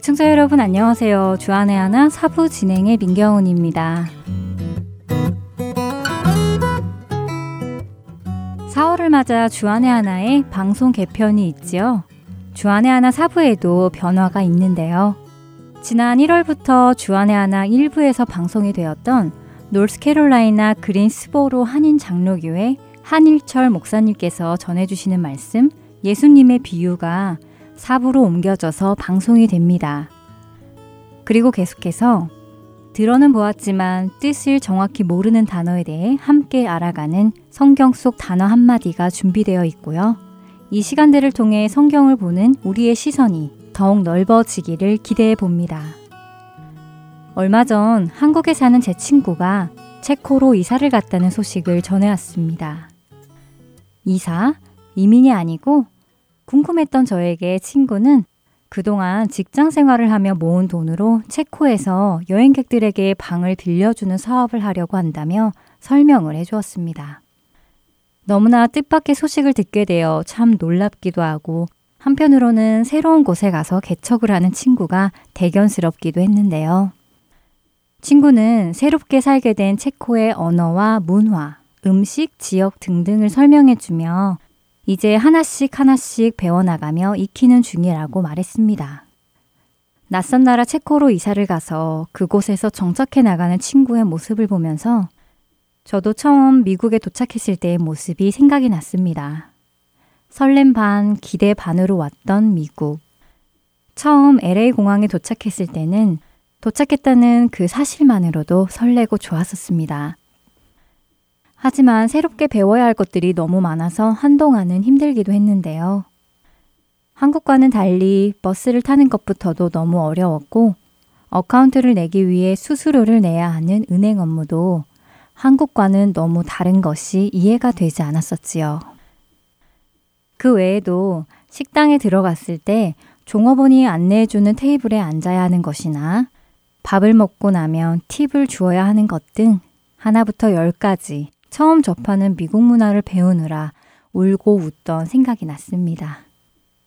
애청자 여러분 안녕하세요. 주안의 하나 사부 진행의 민경훈입니다. 4월을 맞아 주안의 하나의 방송 개편이 있지요. 주안의 하나 사부에도 변화가 있는데요. 지난 1월부터 주안의 하나 1부에서 방송이 되었던 노스캐롤라이나 그린스보로 한인 장로교회 한일철 목사님께서 전해주시는 말씀 예수님의 비유가 사부로 옮겨져서 방송이 됩니다. 그리고 계속해서 들어는 보았지만 뜻을 정확히 모르는 단어에 대해 함께 알아가는 성경 속 단어 한마디가 준비되어 있고요. 이 시간들을 통해 성경을 보는 우리의 시선이 더욱 넓어지기를 기대해 봅니다. 얼마 전 한국에 사는 제 친구가 체코로 이사를 갔다는 소식을 전해왔습니다. 이사? 이민이 아니고 궁금했던 저에게 친구는 그동안 직장 생활을 하며 모은 돈으로 체코에서 여행객들에게 방을 빌려주는 사업을 하려고 한다며 설명을 해주었습니다. 너무나 뜻밖의 소식을 듣게 되어 참 놀랍기도 하고 한편으로는 새로운 곳에 가서 개척을 하는 친구가 대견스럽기도 했는데요. 친구는 새롭게 살게 된 체코의 언어와 문화, 음식, 지역 등등을 설명해주며 이제 하나씩 하나씩 배워나가며 익히는 중이라고 말했습니다. 낯선 나라 체코로 이사를 가서 그곳에서 정착해 나가는 친구의 모습을 보면서 저도 처음 미국에 도착했을 때의 모습이 생각이 났습니다. 설렘 반, 기대 반으로 왔던 미국. 처음 LA 공항에 도착했을 때는 도착했다는 그 사실만으로도 설레고 좋았었습니다. 하지만 새롭게 배워야 할 것들이 너무 많아서 한동안은 힘들기도 했는데요. 한국과는 달리 버스를 타는 것부터도 너무 어려웠고, 어카운트를 내기 위해 수수료를 내야 하는 은행 업무도 한국과는 너무 다른 것이 이해가 되지 않았었지요. 그 외에도 식당에 들어갔을 때 종업원이 안내해주는 테이블에 앉아야 하는 것이나 밥을 먹고 나면 팁을 주어야 하는 것 등 하나부터 열까지 처음 접하는 미국 문화를 배우느라 울고 웃던 생각이 났습니다.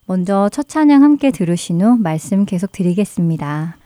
먼저 첫 찬양 함께 들으신 후 말씀 계속 드리겠습니다.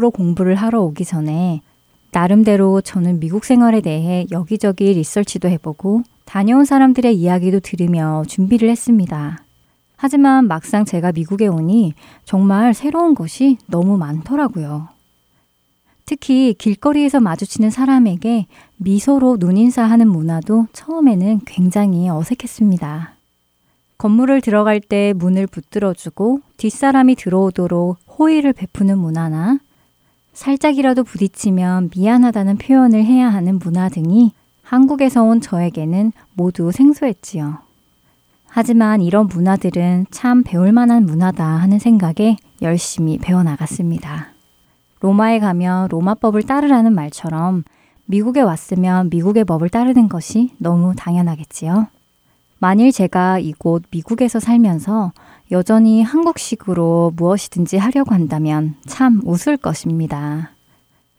미국으로 공부를 하러 오기 전에 나름대로 저는 미국 생활에 대해 여기저기 리서치도 해보고 다녀온 사람들의 이야기도 들으며 준비를 했습니다. 하지만 막상 제가 미국에 오니 정말 새로운 것이 너무 많더라고요. 특히 길거리에서 마주치는 사람에게 미소로 눈인사하는 문화도 처음에는 굉장히 어색했습니다. 건물을 들어갈 때 문을 붙들어주고 뒷사람이 들어오도록 호의를 베푸는 문화나 살짝이라도 부딪히면 미안하다는 표현을 해야 하는 문화 등이 한국에서 온 저에게는 모두 생소했지요. 하지만 이런 문화들은 참 배울 만한 문화다 하는 생각에 열심히 배워나갔습니다. 로마에 가면 로마법을 따르라는 말처럼 미국에 왔으면 미국의 법을 따르는 것이 너무 당연하겠지요. 만일 제가 이곳 미국에서 살면서 여전히 한국식으로 무엇이든지 하려고 한다면 참 웃을 것입니다.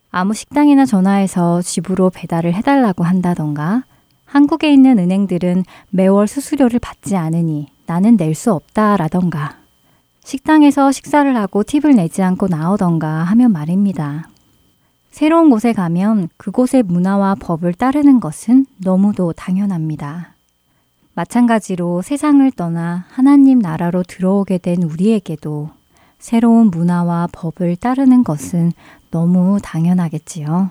아무 식당이나 전화해서 집으로 배달을 해달라고 한다던가 한국에 있는 은행들은 매월 수수료를 받지 않으니 나는 낼 수 없다라던가 식당에서 식사를 하고 팁을 내지 않고 나오던가 하면 말입니다. 새로운 곳에 가면 그곳의 문화와 법을 따르는 것은 너무도 당연합니다. 마찬가지로 세상을 떠나 하나님 나라로 들어오게 된 우리에게도 새로운 문화와 법을 따르는 것은 너무 당연하겠지요.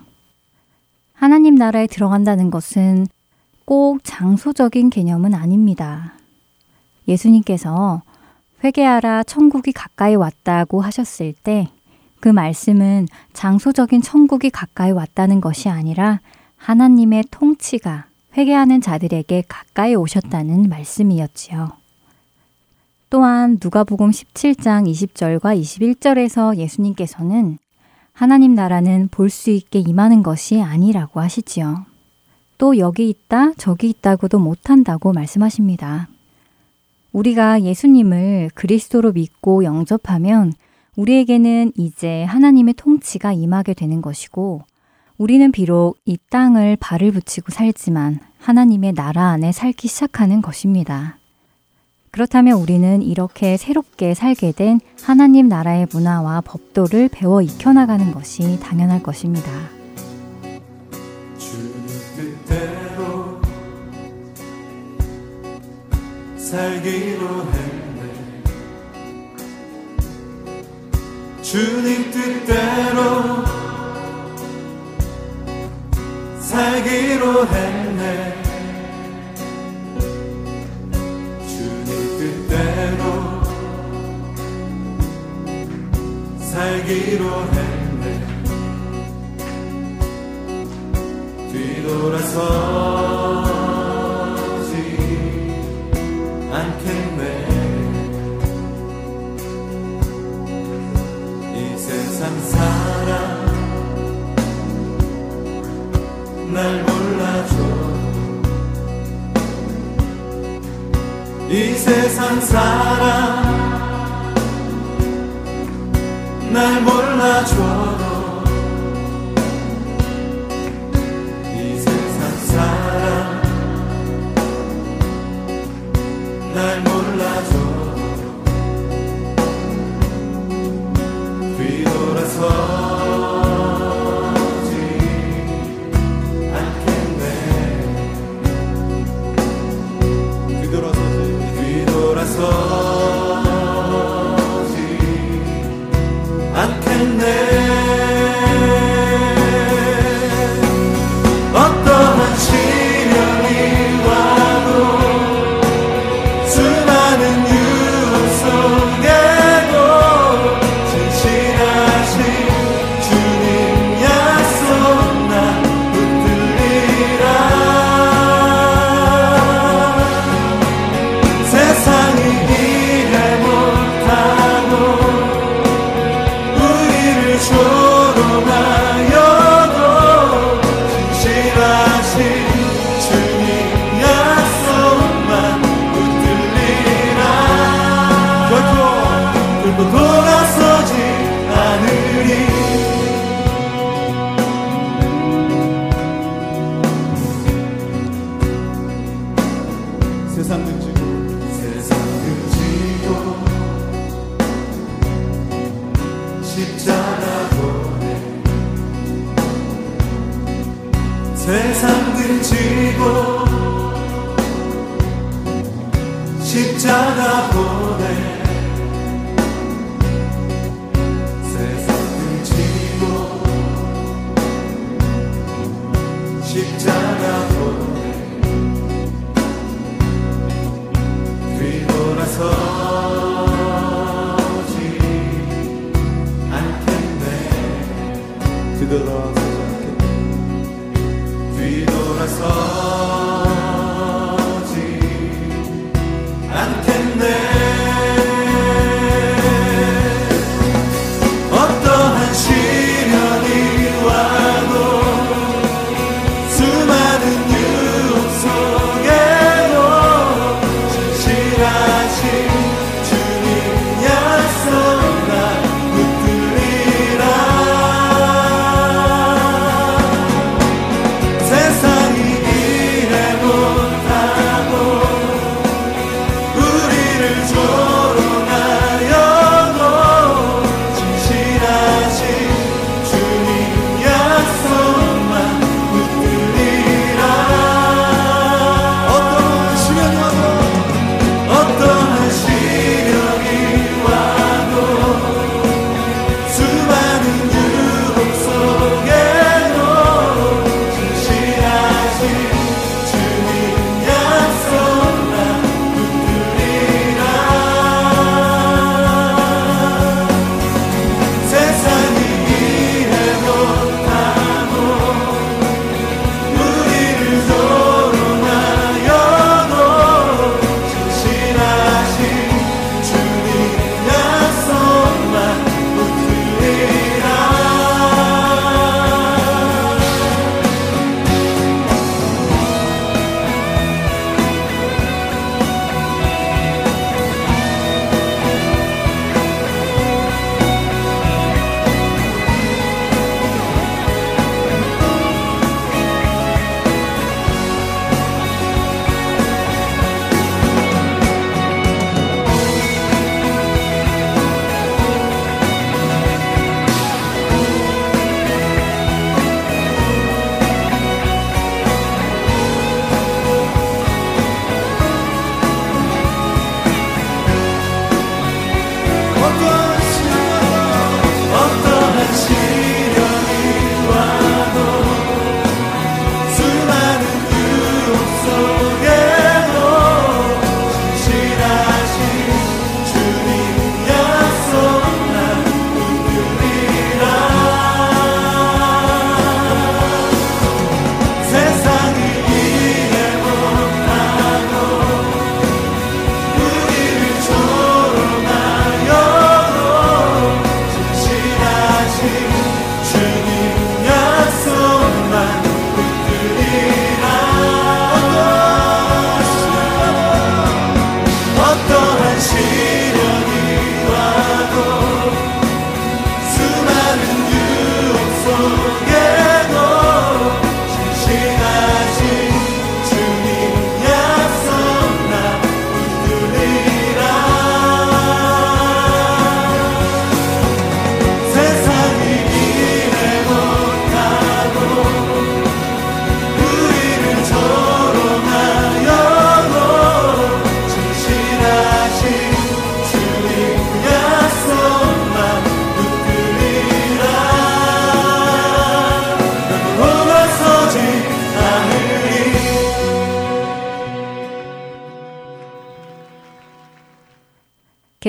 하나님 나라에 들어간다는 것은 꼭 장소적인 개념은 아닙니다. 예수님께서 회개하라 천국이 가까이 왔다고 하셨을 때 그 말씀은 장소적인 천국이 가까이 왔다는 것이 아니라 하나님의 통치가 회개하는 자들에게 가까이 오셨다는 말씀이었지요. 또한 누가복음 17장 20절과 21절에서 예수님께서는 하나님 나라는 볼 수 있게 임하는 것이 아니라고 하시지요. 또 여기 있다, 저기 있다고도 못한다고 말씀하십니다. 우리가 예수님을 그리스도로 믿고 영접하면 우리에게는 이제 하나님의 통치가 임하게 되는 것이고 우리는 비록 이 땅을 발을 붙이고 살지만 하나님의 나라 안에 살기 시작하는 것입니다. 그렇다면 우리는 이렇게 새롭게 살게 된 하나님 나라의 문화와 법도를 배워 익혀나가는 것이 당연할 것입니다. 살기로 했네 주님 뜻대로 살기로 했네. 주님 뜻대로 살기로 했네. 뒤돌아서 세상 사람. 날 몰라줘 십 십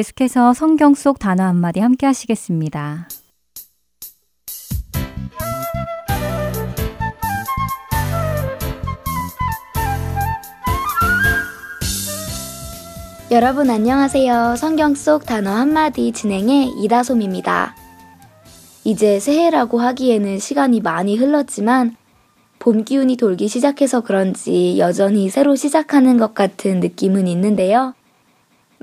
계속해서 성경 속 단어 한마디 함께 하시겠습니다. 여러분 안녕하세요. 성경 속 단어 한마디 진행의 이다솜입니다. 이제 새해라고 하기에는 시간이 많이 흘렀지만 봄 기운이 돌기 시작해서 그런지 여전히 새로 시작하는 것 같은 느낌은 있는데요.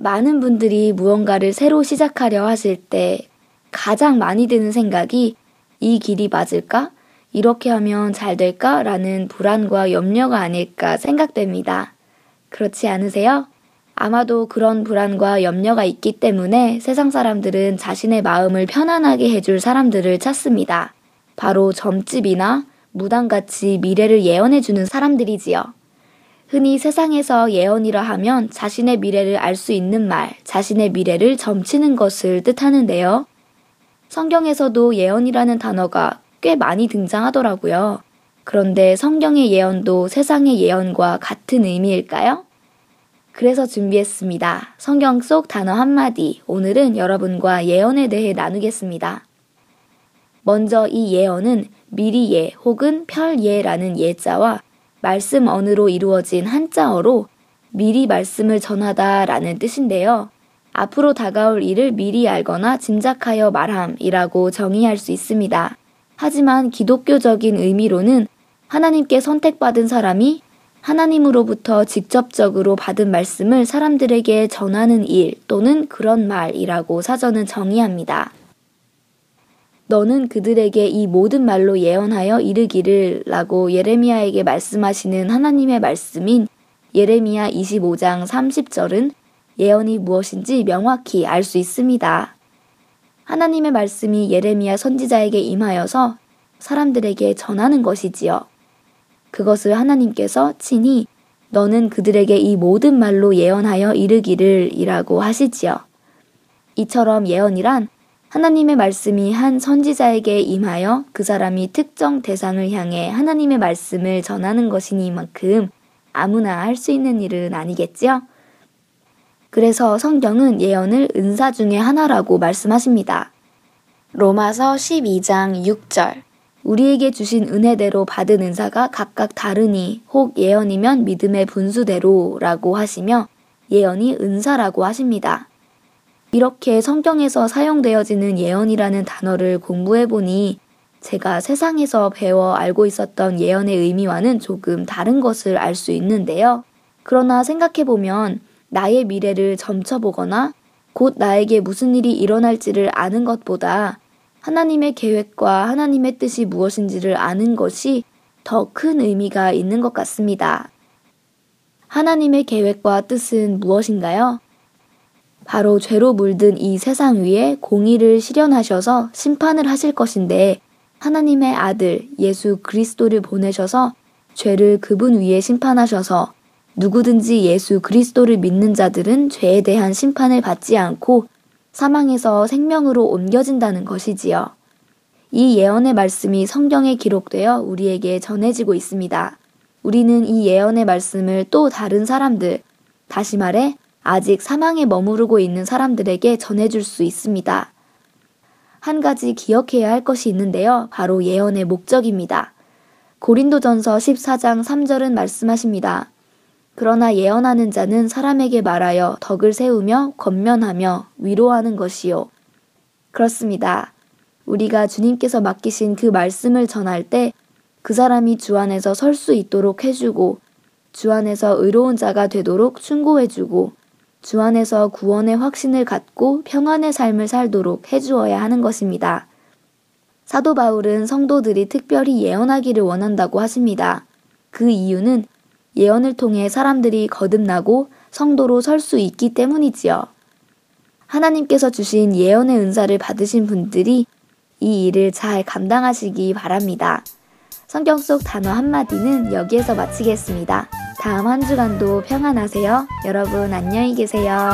많은 분들이 무언가를 새로 시작하려 하실 때 가장 많이 드는 생각이 이 길이 맞을까? 이렇게 하면 잘 될까? 라는 불안과 염려가 아닐까 생각됩니다. 그렇지 않으세요? 아마도 그런 불안과 염려가 있기 때문에 세상 사람들은 자신의 마음을 편안하게 해줄 사람들을 찾습니다. 바로 점집이나 무당같이 미래를 예언해주는 사람들이지요. 흔히 세상에서 예언이라 하면 자신의 미래를 알 수 있는 말, 자신의 미래를 점치는 것을 뜻하는데요. 성경에서도 예언이라는 단어가 꽤 많이 등장하더라고요. 그런데 성경의 예언도 세상의 예언과 같은 의미일까요? 그래서 준비했습니다. 성경 속 단어 한마디. 오늘은 여러분과 예언에 대해 나누겠습니다. 먼저 이 예언은 미리예 혹은 별예라는 예자와 말씀 언으로 이루어진 한자어로 미리 말씀을 전하다 라는 뜻인데요. 앞으로 다가올 일을 미리 알거나 짐작하여 말함이라고 정의할 수 있습니다. 하지만 기독교적인 의미로는 하나님께 선택받은 사람이 하나님으로부터 직접적으로 받은 말씀을 사람들에게 전하는 일 또는 그런 말이라고 사전은 정의합니다. 너는 그들에게 이 모든 말로 예언하여 이르기를 라고 예레미야에게 말씀하시는 하나님의 말씀인 예레미야 25장 30절은 예언이 무엇인지 명확히 알 수 있습니다. 하나님의 말씀이 예레미야 선지자에게 임하여서 사람들에게 전하는 것이지요. 그것을 하나님께서 친히 너는 그들에게 이 모든 말로 예언하여 이르기를 이라고 하시지요. 이처럼 예언이란 하나님의 말씀이 한 선지자에게 임하여 그 사람이 특정 대상을 향해 하나님의 말씀을 전하는 것이니만큼 아무나 할 수 있는 일은 아니겠지요? 그래서 성경은 예언을 은사 중의 하나라고 말씀하십니다. 로마서 12장 6절. 우리에게 주신 은혜대로 받은 은사가 각각 다르니 혹 예언이면 믿음의 분수대로라고 하시며 예언이 은사라고 하십니다. 이렇게 성경에서 사용되어지는 예언이라는 단어를 공부해 보니 제가 세상에서 배워 알고 있었던 예언의 의미와는 조금 다른 것을 알 수 있는데요. 그러나 생각해 보면 나의 미래를 점쳐보거나 곧 나에게 무슨 일이 일어날지를 아는 것보다 하나님의 계획과 하나님의 뜻이 무엇인지를 아는 것이 더 큰 의미가 있는 것 같습니다. 하나님의 계획과 뜻은 무엇인가요? 바로 죄로 물든 이 세상 위에 공의를 실현하셔서 심판을 하실 것인데 하나님의 아들 예수 그리스도를 보내셔서 죄를 그분 위에 심판하셔서 누구든지 예수 그리스도를 믿는 자들은 죄에 대한 심판을 받지 않고 사망에서 생명으로 옮겨진다는 것이지요. 이 예언의 말씀이 성경에 기록되어 우리에게 전해지고 있습니다. 우리는 이 예언의 말씀을 또 다른 사람들, 다시 말해 아직 사망에 머무르고 있는 사람들에게 전해줄 수 있습니다. 한 가지 기억해야 할 것이 있는데요. 바로 예언의 목적입니다. 고린도전서 14장 3절은 말씀하십니다. 그러나 예언하는 자는 사람에게 말하여 덕을 세우며 권면하며 위로하는 것이요. 그렇습니다. 우리가 주님께서 맡기신 그 말씀을 전할 때 그 사람이 주 안에서 설 수 있도록 해주고 주 안에서 의로운 자가 되도록 충고해주고 주 안에서 구원의 확신을 갖고 평안의 삶을 살도록 해주어야 하는 것입니다. 사도 바울은 성도들이 특별히 예언하기를 원한다고 하십니다. 그 이유는 예언을 통해 사람들이 거듭나고 성도로 설 수 있기 때문이지요. 하나님께서 주신 예언의 은사를 받으신 분들이 이 일을 잘 감당하시기 바랍니다. 성경 속 단어 한마디는 여기에서 마치겠습니다. 다음 한 주간도 평안하세요. 여러분 안녕히 계세요.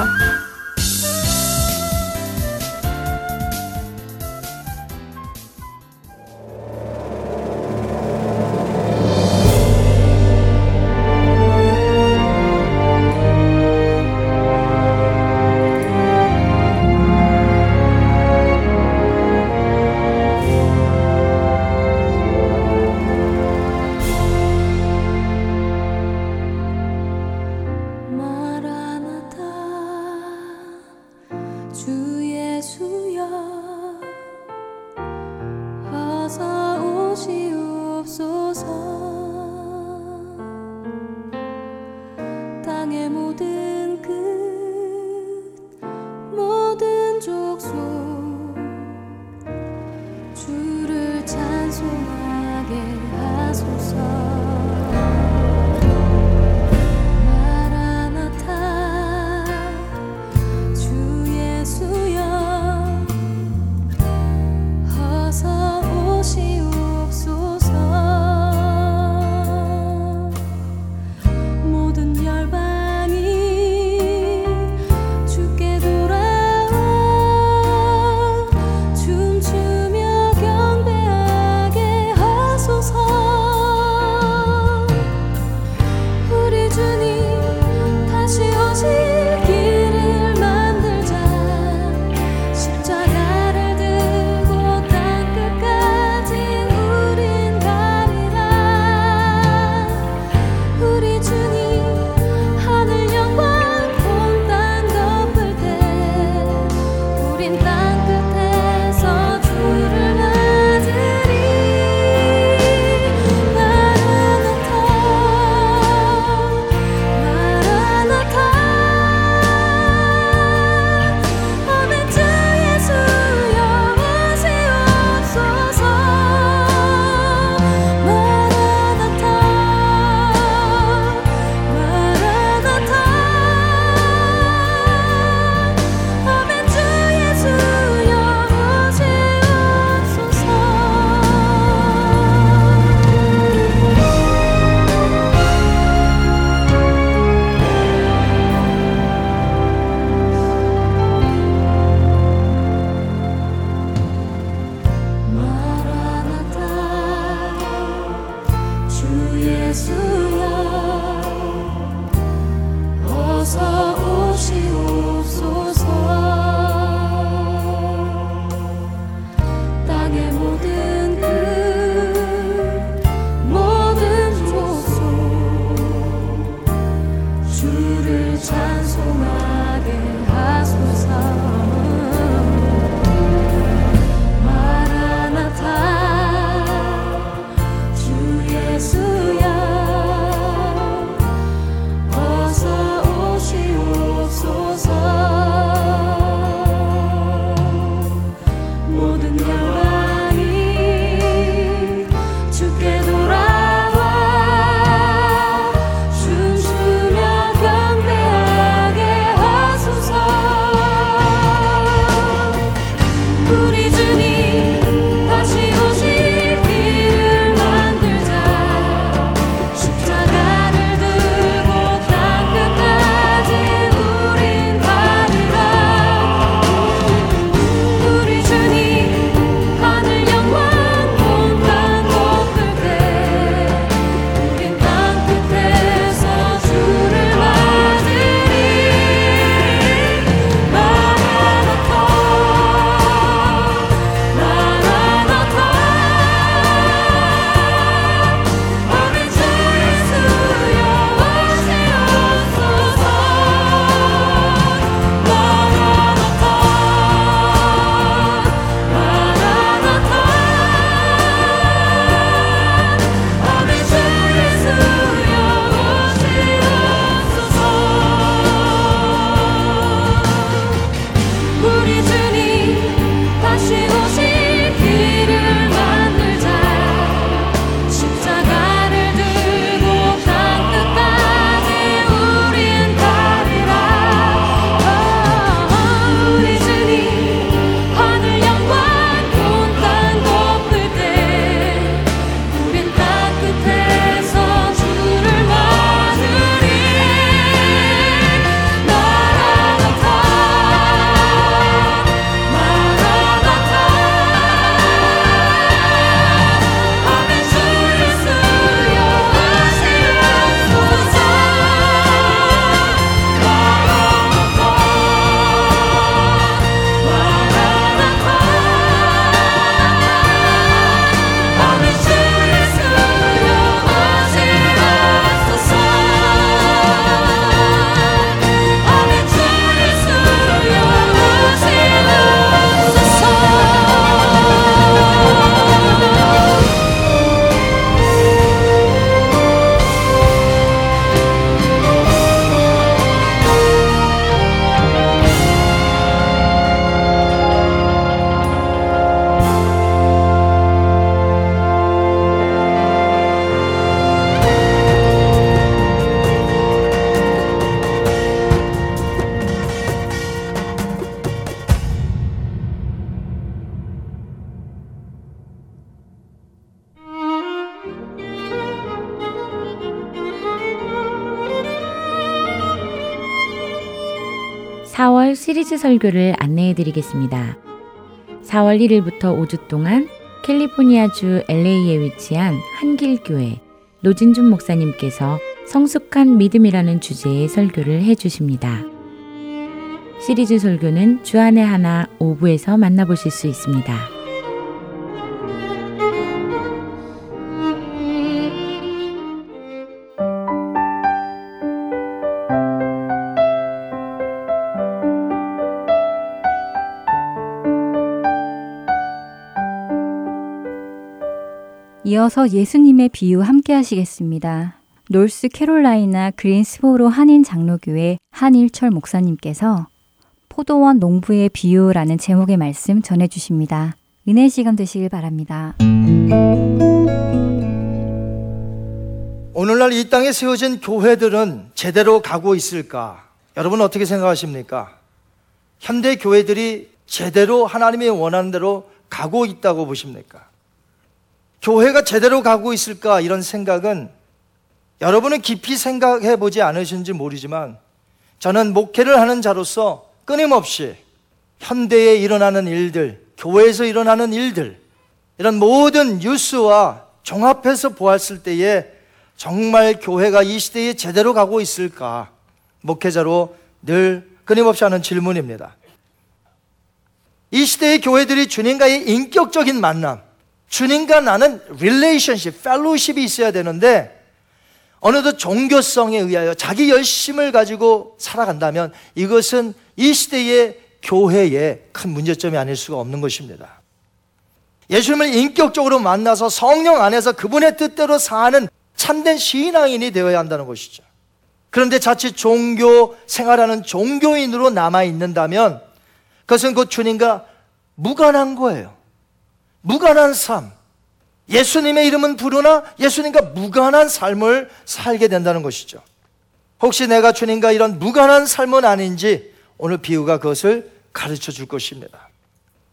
시리즈 설교를 안내해 드리겠습니다. 4월 1일부터 5주 동안 캘리포니아주 LA에 위치한 한길교회 노진준 목사님께서 성숙한 믿음이라는 주제의 설교를 해 주십니다. 시리즈 설교는 주안의 하나 5부에서 만나보실 수 있습니다. ' 이어서 예수님의 비유 함께 하시겠습니다. 놀스 캐롤라이나 그린스보로 한인 장로교회 한일철 목사님께서 포도원 농부의 비유라는 제목의 말씀 전해 주십니다. 은혜 시간 되시길 바랍니다. 오늘날 이 땅에 세워진 교회들은 제대로 가고 있을까? 여러분 어떻게 생각하십니까? 현대 교회들이 제대로 하나님의 원하는 대로 가고 있다고 보십니까? 교회가 제대로 가고 있을까 이런 생각은 여러분은 깊이 생각해 보지 않으신지 모르지만 저는 목회를 하는 자로서 끊임없이 현대에 일어나는 일들, 교회에서 일어나는 일들, 이런 모든 뉴스와 종합해서 보았을 때에 정말 교회가 이 시대에 제대로 가고 있을까? 목회자로 늘 끊임없이 하는 질문입니다. 이 시대의 교회들이 주님과의 인격적인 만남, 주님과 나누는 relationship, fellowship이 있어야 되는데 어느덧 종교성에 의하여 자기 열심을 가지고 살아간다면 이것은 이 시대의 교회의 큰 문제점이 아닐 수가 없는 것입니다. 예수님을 인격적으로 만나서 성령 안에서 그분의 뜻대로 사는 참된 신앙인이 되어야 한다는 것이죠. 그런데 자칫 종교 생활하는 종교인으로 남아 있는다면 그것은 곧 주님과 무관한 거예요. 무관한 삶. 예수님의 이름은 부르나 예수님과 무관한 삶을 살게 된다는 것이죠. 혹시 내가 주님과 이런 무관한 삶은 아닌지 오늘 비유가 그것을 가르쳐 줄 것입니다.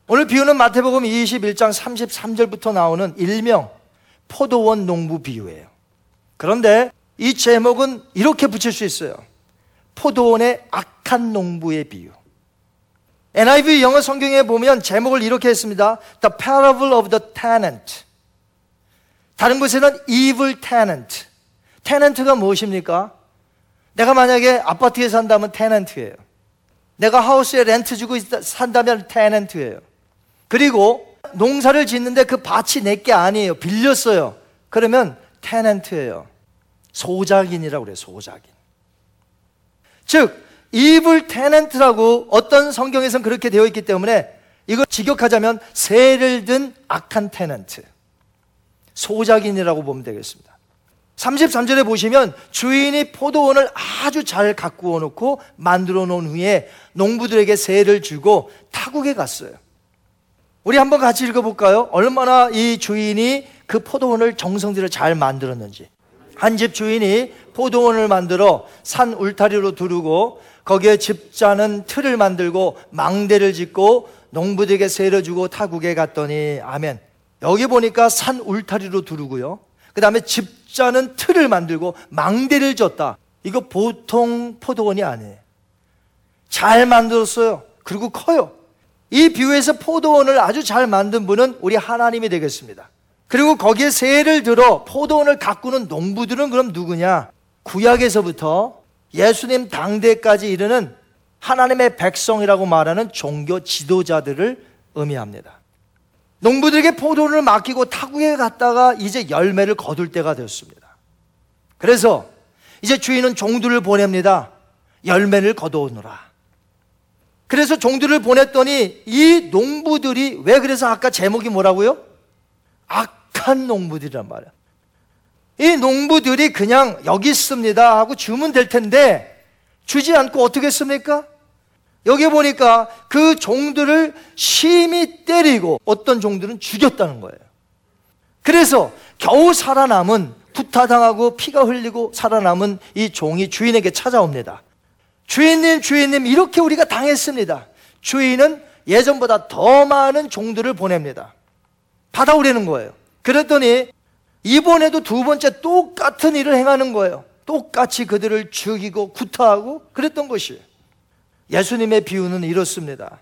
오늘 비유는 마태복음 21장 33절부터 나오는 일명 포도원 농부 비유예요. 그런데 이 제목은 이렇게 붙일 수 있어요. 포도원의 악한 농부의 비유. NIV 영어 성경에 보면 제목을 이렇게 했습니다. The Parable of the Tenant. 다른 곳에는 Evil Tenant. 테넌트가 무엇입니까? 내가 만약에 아파트에 산다면 테넌트예요. 내가 하우스에 렌트 주고 산다면 테넌트예요. 그리고 농사를 짓는데 그 밭이 내게 아니에요. 빌렸어요. 그러면 테넌트예요. 소작인이라고 그래요. 소작인. 즉 이블 테넌트라고 어떤 성경에서는 그렇게 되어 있기 때문에 이걸 직역하자면 세를 든 악한 테넌트. 소작인이라고 보면 되겠습니다. 33절에 보시면 주인이 포도원을 아주 잘 가꾸어 놓고 만들어 놓은 후에 농부들에게 세를 주고 타국에 갔어요. 우리 한번 같이 읽어볼까요? 얼마나 이 주인이 그 포도원을 정성들여 잘 만들었는지. 한 집 주인이 포도원을 만들어 산 울타리로 두르고 거기에 집자는 틀을 만들고 망대를 짓고 농부들에게 세를 주고 타국에 갔더니 아멘. 여기 보니까 산 울타리로 두르고요. 그 다음에 집자는 틀을 만들고 망대를 졌다. 이거 보통 포도원이 아니에요. 잘 만들었어요. 그리고 커요. 이 비유에서 포도원을 아주 잘 만든 분은 우리 하나님이 되겠습니다. 그리고 거기에 세를 들어 포도원을 가꾸는 농부들은 그럼 누구냐? 구약에서부터 예수님 당대까지 이르는 하나님의 백성이라고 말하는 종교 지도자들을 의미합니다. 농부들에게 포도를 맡기고 타국에 갔다가 이제 열매를 거둘 때가 되었습니다. 그래서 이제 주인은 종들을 보냅니다. 열매를 거두오느라. 그래서 종들을 보냈더니 이 농부들이 왜 그래서 아까 제목이 뭐라고요? 악 한 농부들이란 말이야. 이 농부들이 그냥 여기 있습니다 하고 주면 될 텐데 주지 않고 어떻게 했습니까? 여기 보니까 그 종들을 심히 때리고 어떤 종들은 죽였다는 거예요. 그래서 겨우 살아남은 구타당하고 피가 흘리고 살아남은 이 종이 주인에게 찾아옵니다. 주인님, 주인님, 이렇게 우리가 당했습니다. 주인은 예전보다 더 많은 종들을 보냅니다. 받아오려는 거예요. 그랬더니 이번에도 두 번째 똑같은 일을 행하는 거예요. 똑같이 그들을 죽이고 구타하고 그랬던 것이에요. 예수님의 비유는 이렇습니다.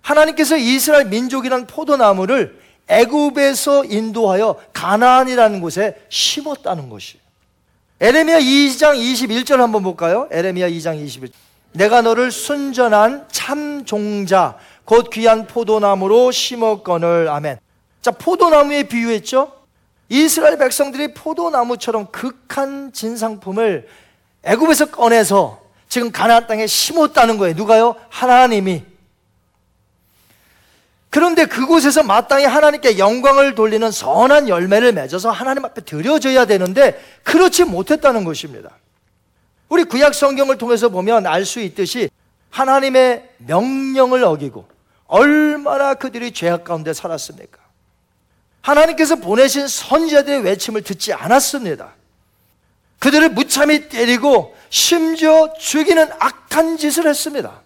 하나님께서 이스라엘 민족이란 포도나무를 애굽에서 인도하여 가나안이라는 곳에 심었다는 것이에요. 에레미야 2장 21절 한번 볼까요? 에레미야 2장 21절. 내가 너를 순전한 참 종자 곧 귀한 포도나무로 심었거늘 아멘. 자, 포도나무에 비유했죠? 이스라엘 백성들이 포도나무처럼 극한 진상품을 애굽에서 꺼내서 지금 가나안 땅에 심었다는 거예요. 누가요? 하나님이. 그런데 그곳에서 마땅히 하나님께 영광을 돌리는 선한 열매를 맺어서 하나님 앞에 드려져야 되는데 그렇지 못했다는 것입니다. 우리 구약 성경을 통해서 보면 알 수 있듯이 하나님의 명령을 어기고 얼마나 그들이 죄악 가운데 살았습니까? 하나님께서 보내신 선지자들의 외침을 듣지 않았습니다. 그들을 무참히 때리고 심지어 죽이는 악한 짓을 했습니다.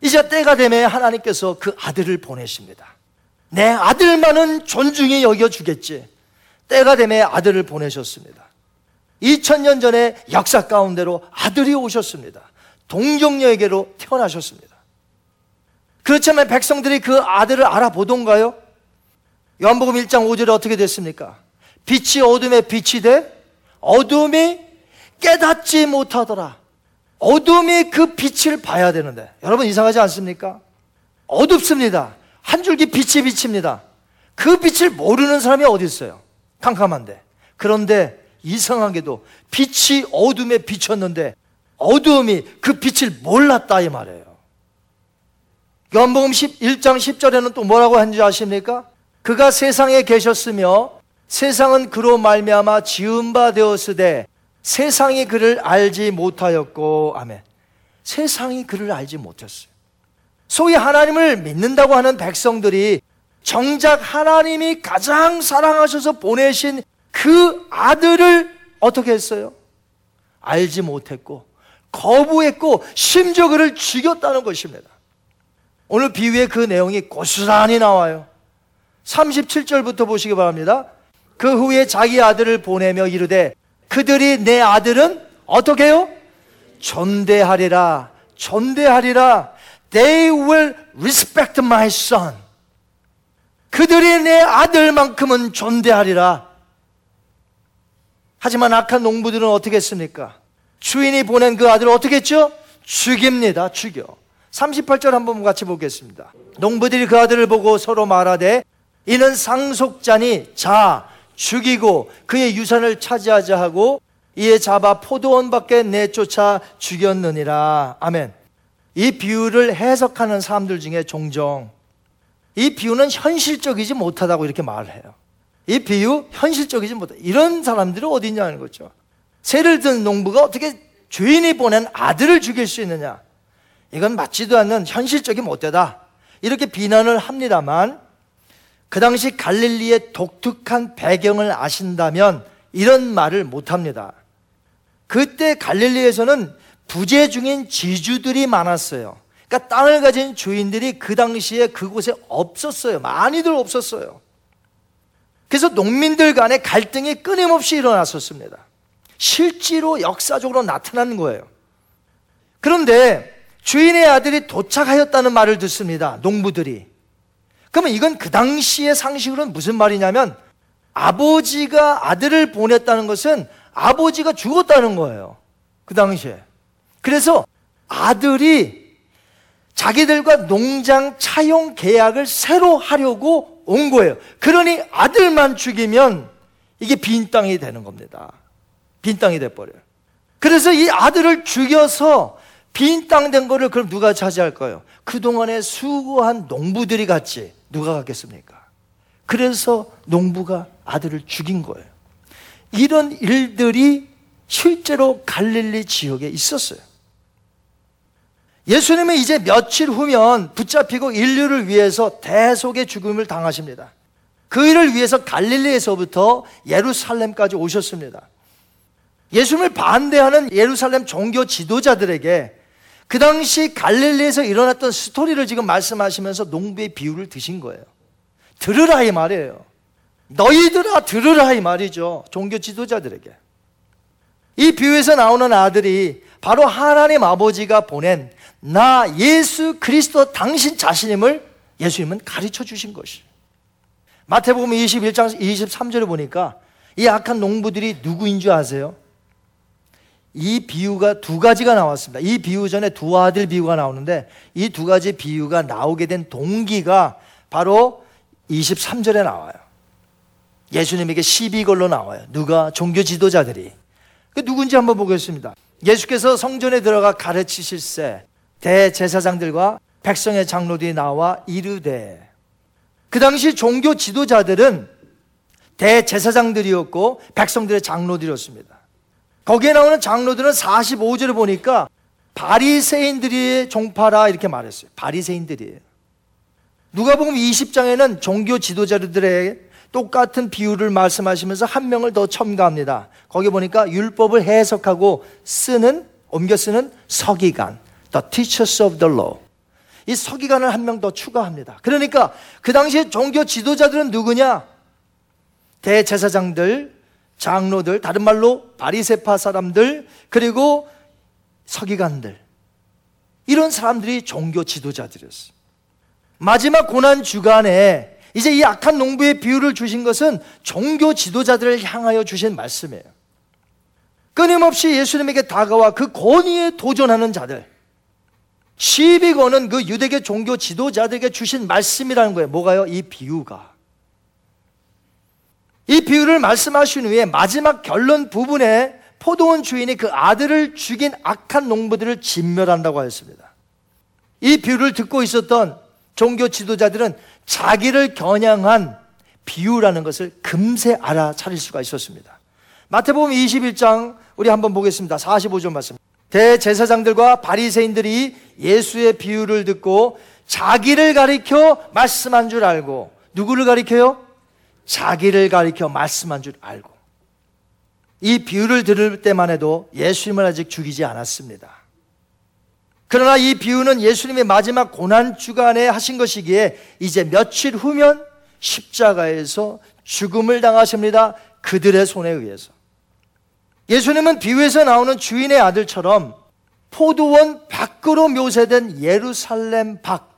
이제 때가 되면 하나님께서 그 아들을 보내십니다. 내 아들만은 존중히 여겨주겠지. 때가 되면 아들을 보내셨습니다. 2000년 전에 역사 가운데로 아들이 오셨습니다. 동정녀에게로 태어나셨습니다. 그렇지만 백성들이 그 아들을 알아보던가요? 요한복음 1장 5절에 어떻게 됐습니까? 빛이 어둠에 빛이 돼 어둠이 깨닫지 못하더라. 어둠이 그 빛을 봐야 되는데 여러분 이상하지 않습니까? 어둡습니다. 한 줄기 빛이 비칩니다. 그 빛을 모르는 사람이 어디 있어요? 캄캄한데. 그런데 이상하게도 빛이 어둠에 비쳤는데 어두움이 그 빛을 몰랐다 이 말이에요. 요한복음 1장 10절에는 또 뭐라고 한지 아십니까? 그가 세상에 계셨으며 세상은 그로 말미암아 지은 바 되었으되 세상이 그를 알지 못하였고 아멘. 세상이 그를 알지 못했어요. 소위 하나님을 믿는다고 하는 백성들이 정작 하나님이 가장 사랑하셔서 보내신 그 아들을 어떻게 했어요? 알지 못했고 거부했고 심지어 그를 죽였다는 것입니다. 오늘 비유의 그 내용이 고스란히 나와요. 37절부터 보시기 바랍니다. 그 후에 자기 아들을 보내며 이르되 그들이 내 아들은 어떻게 해요? 존대하리라. 존대하리라. They will respect my son. 그들이 내 아들만큼은 존대하리라. 하지만 악한 농부들은 어떻게 했습니까? 주인이 보낸 그 아들을 어떻게 했죠? 죽입니다. 죽여. 38절 한번 같이 보겠습니다. 농부들이 그 아들을 보고 서로 말하되 이는 상속자니 자 죽이고 그의 유산을 차지하자 하고 이에 잡아 포도원 밖에 내쫓아 죽였느니라. 아멘. 이 비유를 해석하는 사람들 중에 종종 이 비유는 현실적이지 못하다고 이렇게 말을 해요. 이 비유 현실적이지 못하다. 이런 사람들이 어디 있냐는 거죠. 새를 든 농부가 어떻게 주인이 보낸 아들을 죽일 수 있느냐? 이건 맞지도 않는 현실적인 못되다. 이렇게 비난을 합니다만 그 당시 갈릴리의 독특한 배경을 아신다면 이런 말을 못 합니다. 그때 갈릴리에서는 부재 중인 지주들이 많았어요. 그러니까 땅을 가진 주인들이 그 당시에 그곳에 없었어요. 많이들 없었어요. 그래서 농민들 간에 갈등이 끊임없이 일어났었습니다. 실제로 역사적으로 나타난 거예요. 그런데 주인의 아들이 도착하였다는 말을 듣습니다. 농부들이. 그러면 이건 그 당시의 상식으로는 무슨 말이냐면 아버지가 아들을 보냈다는 것은 아버지가 죽었다는 거예요. 그 당시에. 그래서 아들이 자기들과 농장 차용 계약을 새로 하려고 온 거예요. 그러니 아들만 죽이면 이게 빈 땅이 되는 겁니다. 빈 땅이 돼버려요. 그래서 이 아들을 죽여서 빈 땅 된 거를 그럼 누가 차지할 까요 그동안에 수고한 농부들이 갔지. 누가 갔겠습니까? 그래서 농부가 아들을 죽인 거예요. 이런 일들이 실제로 갈릴리 지역에 있었어요. 예수님은 이제 며칠 후면 붙잡히고 인류를 위해서 대속의 죽음을 당하십니다. 그 일을 위해서 갈릴리에서부터 예루살렘까지 오셨습니다. 예수님을 반대하는 예루살렘 종교 지도자들에게 그 당시 갈릴리에서 일어났던 스토리를 지금 말씀하시면서 농부의 비유를 드신 거예요. 들으라 이 말이에요. 너희들아 들으라 이 말이죠. 종교 지도자들에게. 이 비유에서 나오는 아들이 바로 하나님 아버지가 보낸 나 예수 그리스도 당신 자신임을 예수님은 가르쳐 주신 것이. 마태복음 21장 23절에 보니까 이 악한 농부들이 누구인 줄 아세요? 이 비유가 두 가지가 나왔습니다. 이 비유 전에 두 아들 비유가 나오는데 이 두 가지 비유가 나오게 된 동기가 바로 23절에 나와요. 예수님에게 시비 걸로 나와요. 누가 종교 지도자들이. 그 누군지 한번 보겠습니다. 예수께서 성전에 들어가 가르치실세 대제사장들과 백성의 장로들이 나와 이르되 그 당시 종교 지도자들은 대제사장들이었고 백성들의 장로들이었습니다. 거기에 나오는 장로들은 45절을 보니까 바리새인들이 종파라 이렇게 말했어요. 바리새인들이에요. 누가복음 20장에는 종교 지도자들의 똑같은 비유를 말씀하시면서 한 명을 더 첨가합니다. 거기 보니까 율법을 해석하고 쓰는 옮겨 쓰는 서기관, the teachers of the law. 이 서기관을 한 명 더 추가합니다. 그러니까 그 당시에 종교 지도자들은 누구냐? 대제사장들, 장로들, 다른 말로 바리세파 사람들, 그리고 서기관들. 이런 사람들이 종교 지도자들이었어요. 마지막 고난 주간에 이제 이 악한 농부의 비유를 주신 것은 종교 지도자들을 향하여 주신 말씀이에요. 끊임없이 예수님에게 다가와 그 권위에 도전하는 자들. 시비 거는 그 유대교 종교 지도자들에게 주신 말씀이라는 거예요. 뭐가요? 이 비유가. 이 비유를 말씀하신 후에 마지막 결론 부분에 포도원 주인이 그 아들을 죽인 악한 농부들을 진멸한다고 하였습니다. 이 비유를 듣고 있었던 종교 지도자들은 자기를 겨냥한 비유라는 것을 금세 알아차릴 수가 있었습니다. 마태복음 21장 우리 한번 보겠습니다. 45절 말씀. 대제사장들과 바리새인들이 예수의 비유를 듣고 자기를 가리켜 말씀한 줄 알고 누구를 가리켜요? 자기를 가리켜 말씀한 줄 알고 이 비유를 들을 때만 해도 예수님을 아직 죽이지 않았습니다. 그러나 이 비유는 예수님의 마지막 고난 주간에 하신 것이기에 이제 며칠 후면 십자가에서 죽음을 당하십니다. 그들의 손에 의해서. 예수님은 비유에서 나오는 주인의 아들처럼 포도원 밖으로 묘사된 예루살렘 밖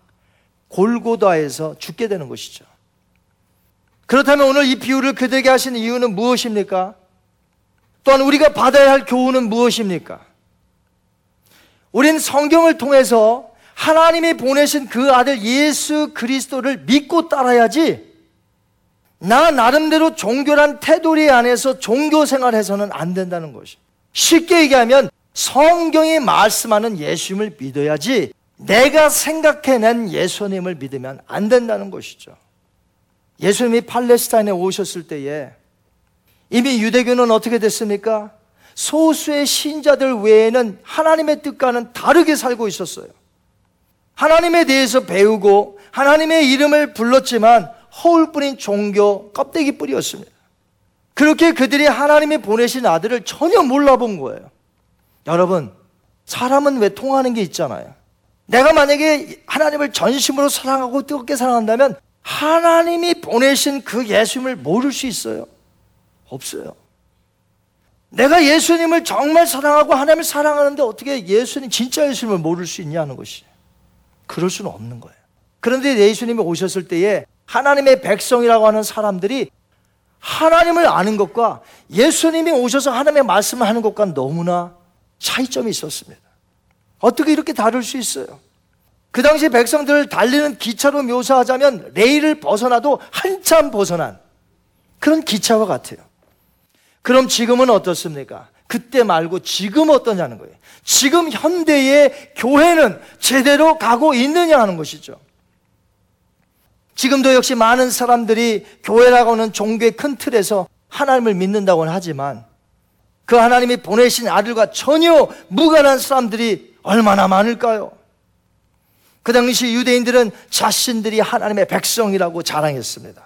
골고다에서 죽게 되는 것이죠. 그렇다면 오늘 이 비유를 그들에게 하신 이유는 무엇입니까? 또한 우리가 받아야 할 교훈은 무엇입니까? 우린 성경을 통해서 하나님이 보내신 그 아들 예수 그리스도를 믿고 따라야지 나 나름대로 종교란 테두리 안에서 종교 생활해서는 안 된다는 것이. 쉽게 얘기하면 성경이 말씀하는 예수님을 믿어야지 내가 생각해낸 예수님을 믿으면 안 된다는 것이죠. 예수님이 팔레스타인에 오셨을 때에 이미 유대교는 어떻게 됐습니까? 소수의 신자들 외에는 하나님의 뜻과는 다르게 살고 있었어요. 하나님에 대해서 배우고 하나님의 이름을 불렀지만 허울뿐인 종교 껍데기 뿌리였습니다. 그렇게 그들이 하나님이 보내신 아들을 전혀 몰라본 거예요. 여러분, 사람은 왜 통하는 게 있잖아요. 내가 만약에 하나님을 전심으로 사랑하고 뜨겁게 사랑한다면 하나님이 보내신 그 예수님을 모를 수 있어요? 없어요. 내가 예수님을 정말 사랑하고 하나님을 사랑하는데 어떻게 예수님, 진짜 예수님을 모를 수 있냐는 것이. 그럴 수는 없는 거예요. 그런데 예수님이 오셨을 때에 하나님의 백성이라고 하는 사람들이 하나님을 아는 것과 예수님이 오셔서 하나님의 말씀을 하는 것과 너무나 차이점이 있었습니다. 어떻게 이렇게 다를 수 있어요? 그 당시 백성들을 달리는 기차로 묘사하자면 레일을 벗어나도 한참 벗어난 그런 기차와 같아요. 그럼 지금은 어떻습니까? 그때 말고 지금 어떠냐는 거예요. 지금 현대의 교회는 제대로 가고 있느냐 하는 것이죠. 지금도 역시 많은 사람들이 교회라고 하는 종교의 큰 틀에서 하나님을 믿는다고는 하지만 그 하나님이 보내신 아들과 전혀 무관한 사람들이 얼마나 많을까요? 그 당시 유대인들은 자신들이 하나님의 백성이라고 자랑했습니다.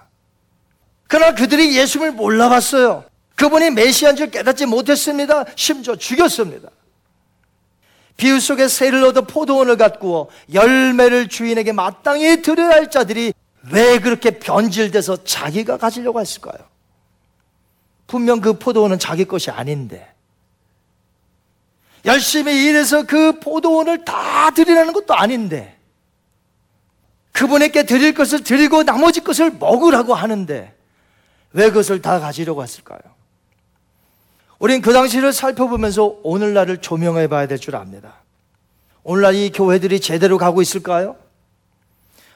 그러나 그들이 예수님을 몰라봤어요. 그분이 메시아인 줄 깨닫지 못했습니다. 심지어 죽였습니다. 비유 속에 새를 얻어 포도원을 가꾸어 열매를 주인에게 마땅히 드려야 할 자들이 왜 그렇게 변질돼서 자기가 가지려고 했을까요? 분명 그 포도원은 자기 것이 아닌데 열심히 일해서 그 포도원을 다 드리라는 것도 아닌데 그분에게 드릴 것을 드리고 나머지 것을 먹으라고 하는데 왜 그것을 다 가지려고 했을까요? 우린 그 당시를 살펴보면서 오늘날을 조명해 봐야 될 줄 압니다. 오늘날 이 교회들이 제대로 가고 있을까요?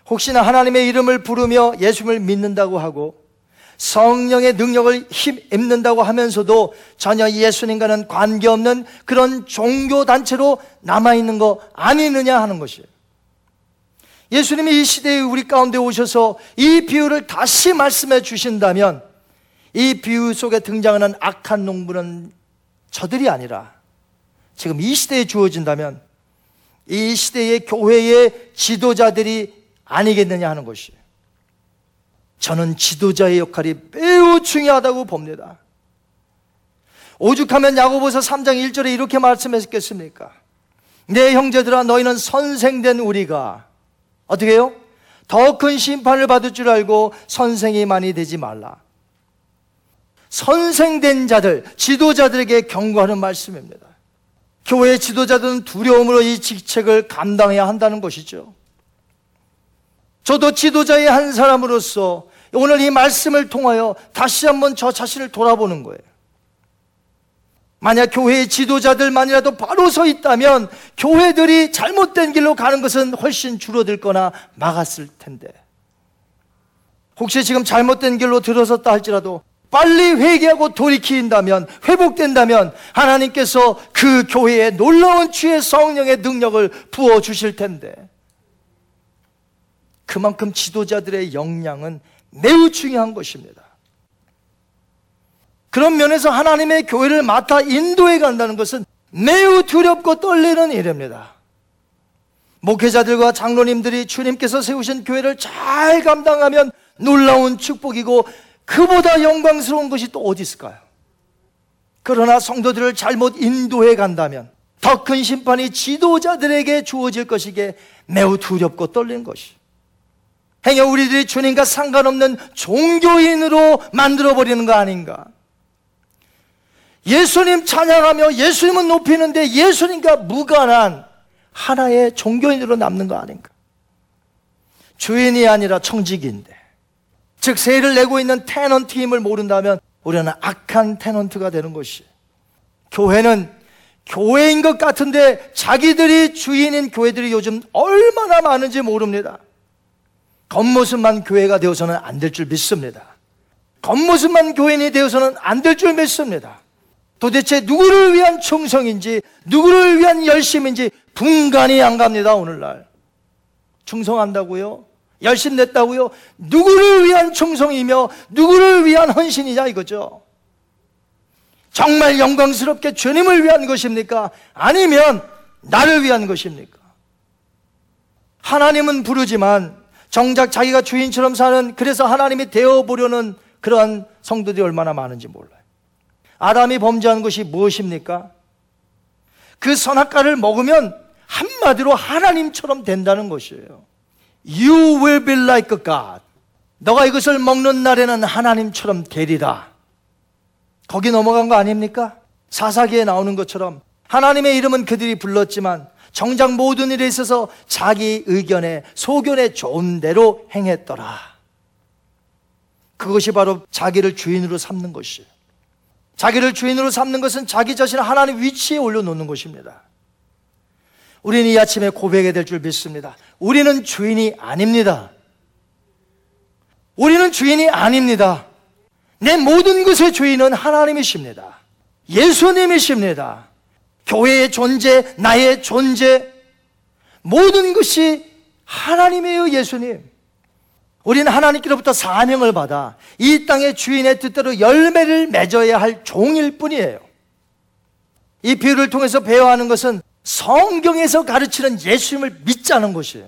혹시나 하나님의 이름을 부르며 예수님을 믿는다고 하고 성령의 능력을 힘입는다고 하면서도 전혀 예수님과는 관계없는 그런 종교단체로 남아있는 거 아니느냐 하는 것이에요. 예수님이 이 시대에 우리 가운데 오셔서 이 비유를 다시 말씀해 주신다면 이 비유 속에 등장하는 악한 농부는 저들이 아니라 지금 이 시대에 주어진다면 이 시대의 교회의 지도자들이 아니겠느냐 하는 것이에요. 저는 지도자의 역할이 매우 중요하다고 봅니다. 오죽하면 야고보서 3장 1절에 이렇게 말씀했겠습니까? 내 형제들아 너희는 선생된 우리가 어떻게 해요? 더 큰 심판을 받을 줄 알고 선생이 많이 되지 말라. 선생된 자들, 지도자들에게 경고하는 말씀입니다. 교회 지도자들은 두려움으로 이 직책을 감당해야 한다는 것이죠. 저도 지도자의 한 사람으로서 오늘 이 말씀을 통하여 다시 한번 저 자신을 돌아보는 거예요. 만약 교회의 지도자들만이라도 바로 서 있다면 교회들이 잘못된 길로 가는 것은 훨씬 줄어들 거나 막았을 텐데. 혹시 지금 잘못된 길로 들어섰다 할지라도 빨리 회개하고 돌이킨다면, 회복된다면 하나님께서 그 교회에 놀라운 주의 성령의 능력을 부어 주실 텐데. 그만큼 지도자들의 역량은 매우 중요한 것입니다. 그런 면에서 하나님의 교회를 맡아 인도해 간다는 것은 매우 두렵고 떨리는 일입니다. 목회자들과 장로님들이 주님께서 세우신 교회를 잘 감당하면 놀라운 축복이고 그보다 영광스러운 것이 또 어디 있을까요? 그러나 성도들을 잘못 인도해 간다면 더 큰 심판이 지도자들에게 주어질 것이기에 매우 두렵고 떨리는 것이. 행여 우리들이 주님과 상관없는 종교인으로 만들어버리는 거 아닌가? 예수님 찬양하며 예수님은 높이는데 예수님과 무관한 하나의 종교인으로 남는 거 아닌가? 주인이 아니라 청직인데. 즉, 세를 내고 있는 테넌트임을 모른다면 우리는 악한 테넌트가 되는 것이. 교회는 교회인 것 같은데 자기들이 주인인 교회들이 요즘 얼마나 많은지 모릅니다. 겉모습만 교회가 되어서는 안 될 줄 믿습니다. 겉모습만 교인이 되어서는 안 될 줄 믿습니다. 도대체 누구를 위한 충성인지, 누구를 위한 열심인지 분간이 안 갑니다, 오늘날. 충성한다고요? 열심 냈다고요? 누구를 위한 충성이며, 누구를 위한 헌신이냐, 이거죠. 정말 영광스럽게 주님을 위한 것입니까? 아니면 나를 위한 것입니까? 하나님은 부르지만 정작 자기가 주인처럼 사는 그래서 하나님이 되어 보려는 그러한 성도들이 얼마나 많은지 몰라요. 아담이 범죄한 것이 무엇입니까? 그 선악과를 먹으면 한마디로 하나님처럼 된다는 것이에요. You will be like God. 너가 이것을 먹는 날에는 하나님처럼 되리라. 거기 넘어간 거 아닙니까? 사사기에 나오는 것처럼 하나님의 이름은 그들이 불렀지만 정작 모든 일에 있어서 자기 의견에 소견에 좋은 대로 행했더라. 그것이 바로 자기를 주인으로 삼는 것이에요. 자기를 주인으로 삼는 것은 자기 자신을 하나님 위치에 올려놓는 것입니다. 우리는 이 아침에 고백해야 될 줄 믿습니다. 우리는 주인이 아닙니다. 우리는 주인이 아닙니다. 내 모든 것의 주인은 하나님이십니다. 예수님이십니다. 교회의 존재, 나의 존재, 모든 것이 하나님이에요, 예수님. 우리는 하나님께로부터 사명을 받아 이 땅의 주인의 뜻대로 열매를 맺어야 할 종일 뿐이에요. 이 비유를 통해서 배워하는 것은 성경에서 가르치는 예수님을 믿자는 것이에요.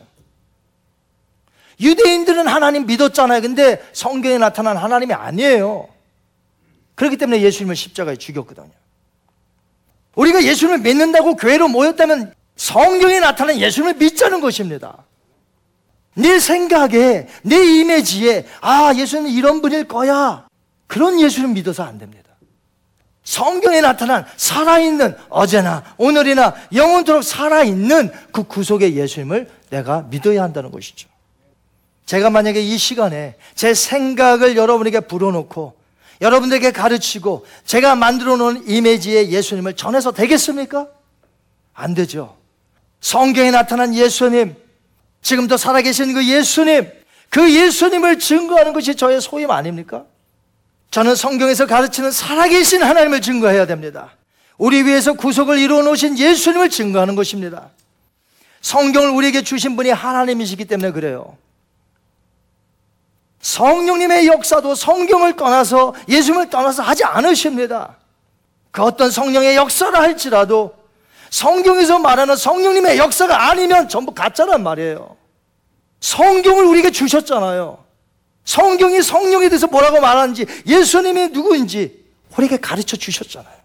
유대인들은 하나님 믿었잖아요. 근데 성경에 나타난 하나님이 아니에요. 그렇기 때문에 예수님을 십자가에 죽였거든요. 우리가 예수님을 믿는다고 교회로 모였다면 성경에 나타난 예수님을 믿자는 것입니다. 내 생각에, 내 이미지에, 아, 예수님은 이런 분일 거야. 그런 예수님 믿어서 안 됩니다. 성경에 나타난 살아있는 어제나 오늘이나 영원토록 살아있는 그 구속의 예수님을 내가 믿어야 한다는 것이죠. 제가 만약에 이 시간에 제 생각을 여러분에게 불어놓고 여러분들에게 가르치고 제가 만들어 놓은 이미지의 예수님을 전해서 되겠습니까? 안 되죠. 성경에 나타난 예수님, 지금도 살아계신 그 예수님, 그 예수님을 증거하는 것이 저의 소임 아닙니까? 저는 성경에서 가르치는 살아계신 하나님을 증거해야 됩니다. 우리 위해서 구속을 이루어 놓으신 예수님을 증거하는 것입니다. 성경을 우리에게 주신 분이 하나님이시기 때문에 그래요. 성령님의 역사도 성경을 떠나서 예수님을 떠나서 하지 않으십니다. 그 어떤 성령의 역사를 할지라도 성경에서 말하는 성령님의 역사가 아니면 전부 가짜란 말이에요. 성경을 우리에게 주셨잖아요. 성경이 성령에 대해서 뭐라고 말하는지 예수님이 누구인지 우리에게 가르쳐 주셨잖아요.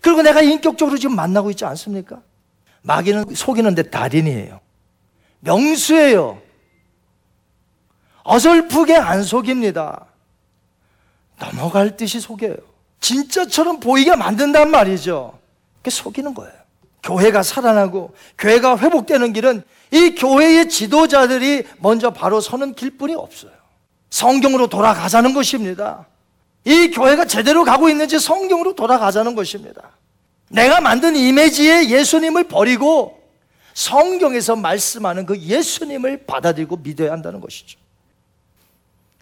그리고 내가 인격적으로 지금 만나고 있지 않습니까? 마귀는 속이는데 달인이에요. 명수예요. 어설프게 안 속입니다. 넘어갈 듯이 속여요. 진짜처럼 보이게 만든단 말이죠. 그게 속이는 거예요. 교회가 살아나고 교회가 회복되는 길은 이 교회의 지도자들이 먼저 바로 서는 길뿐이 없어요. 성경으로 돌아가자는 것입니다. 이 교회가 제대로 가고 있는지 성경으로 돌아가자는 것입니다. 내가 만든 이미지의 예수님을 버리고 성경에서 말씀하는 그 예수님을 받아들이고 믿어야 한다는 것이죠.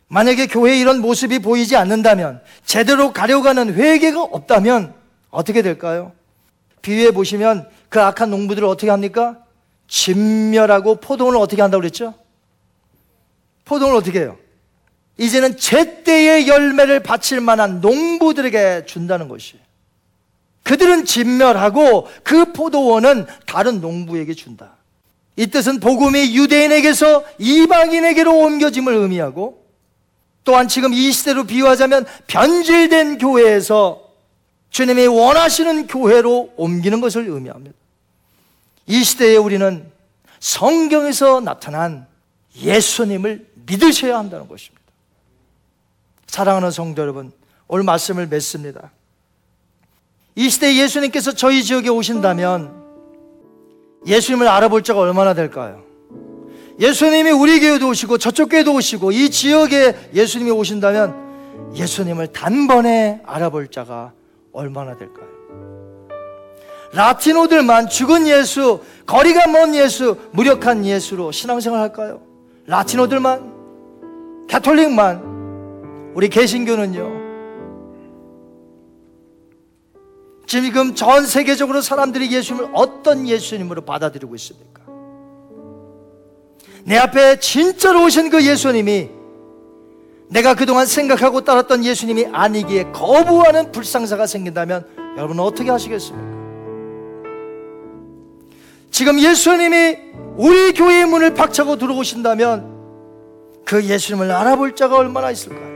만약에 교회에 이런 모습이 보이지 않는다면, 제대로 가려고 하는 회개가 없다면, 어떻게 될까요? 비유해 보시면 그 악한 농부들을 어떻게 합니까? 진멸하고 포도원을 어떻게 한다고 그랬죠? 포도원을 어떻게 해요? 이제는 제때의 열매를 바칠 만한 농부들에게 준다는 것이에요. 그들은 진멸하고 그 포도원은 다른 농부에게 준다. 이 뜻은 복음이 유대인에게서 이방인에게로 옮겨짐을 의미하고 또한 지금 이 시대로 비유하자면 변질된 교회에서 주님이 원하시는 교회로 옮기는 것을 의미합니다. 이 시대에 우리는 성경에서 나타난 예수님을 믿으셔야 한다는 것입니다. 사랑하는 성도 여러분, 오늘 말씀을 맺습니다. 이 시대에 예수님께서 저희 지역에 오신다면 예수님을 알아볼 자가 얼마나 될까요? 예수님이 우리 교회도 오시고 저쪽 교회도 오시고 이 지역에 예수님이 오신다면 예수님을 단번에 알아볼 자가 얼마나 될까요? 라티노들만 죽은 예수, 거리가 먼 예수, 무력한 예수로 신앙생활 할까요? 라티노들만, 가톨릭만, 우리 개신교는요, 지금 전 세계적으로 사람들이 예수님을 어떤 예수님으로 받아들이고 있습니까? 내 앞에 진짜로 오신 그 예수님이 내가 그동안 생각하고 따랐던 예수님이 아니기에 거부하는 불상사가 생긴다면 여러분은 어떻게 하시겠습니까? 지금 예수님이 우리 교회의 문을 박차고 들어오신다면 그 예수님을 알아볼 자가 얼마나 있을까요?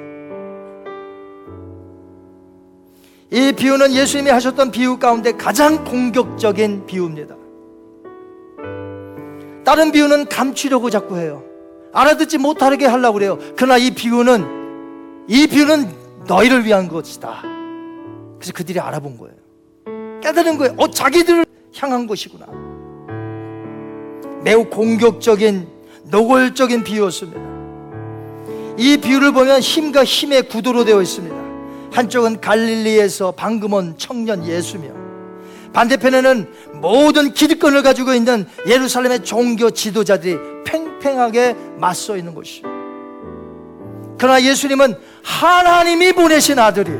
이 비유는 예수님이 하셨던 비유 가운데 가장 공격적인 비유입니다. 다른 비유는 감추려고 자꾸 해요. 알아듣지 못하게 하려고 그래요. 그러나 이 비유는, 이 비유는 너희를 위한 것이다. 그래서 그들이 알아본 거예요. 깨달은 거예요. 어, 자기들을 향한 것이구나. 매우 공격적인, 노골적인 비유였습니다. 이 비유를 보면 힘과 힘의 구도로 되어 있습니다. 한쪽은 갈릴리에서 방금 온 청년 예수며 반대편에는 모든 기득권을 가지고 있는 예루살렘의 종교 지도자들이 팽팽하게 맞서 있는 것이죠. 그러나 예수님은 하나님이 보내신 아들이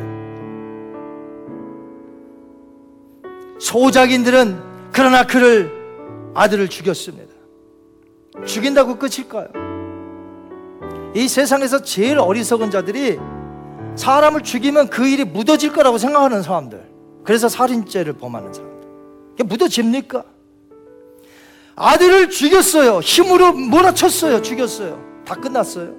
소작인들은 그러나 그를 아들을 죽였습니다. 죽인다고 끝일까요? 이 세상에서 제일 어리석은 자들이 사람을 죽이면 그 일이 묻어질 거라고 생각하는 사람들. 그래서 살인죄를 범하는 사람들. 이게 묻어집니까? 아들을 죽였어요. 힘으로 몰아쳤어요. 죽였어요. 다 끝났어요.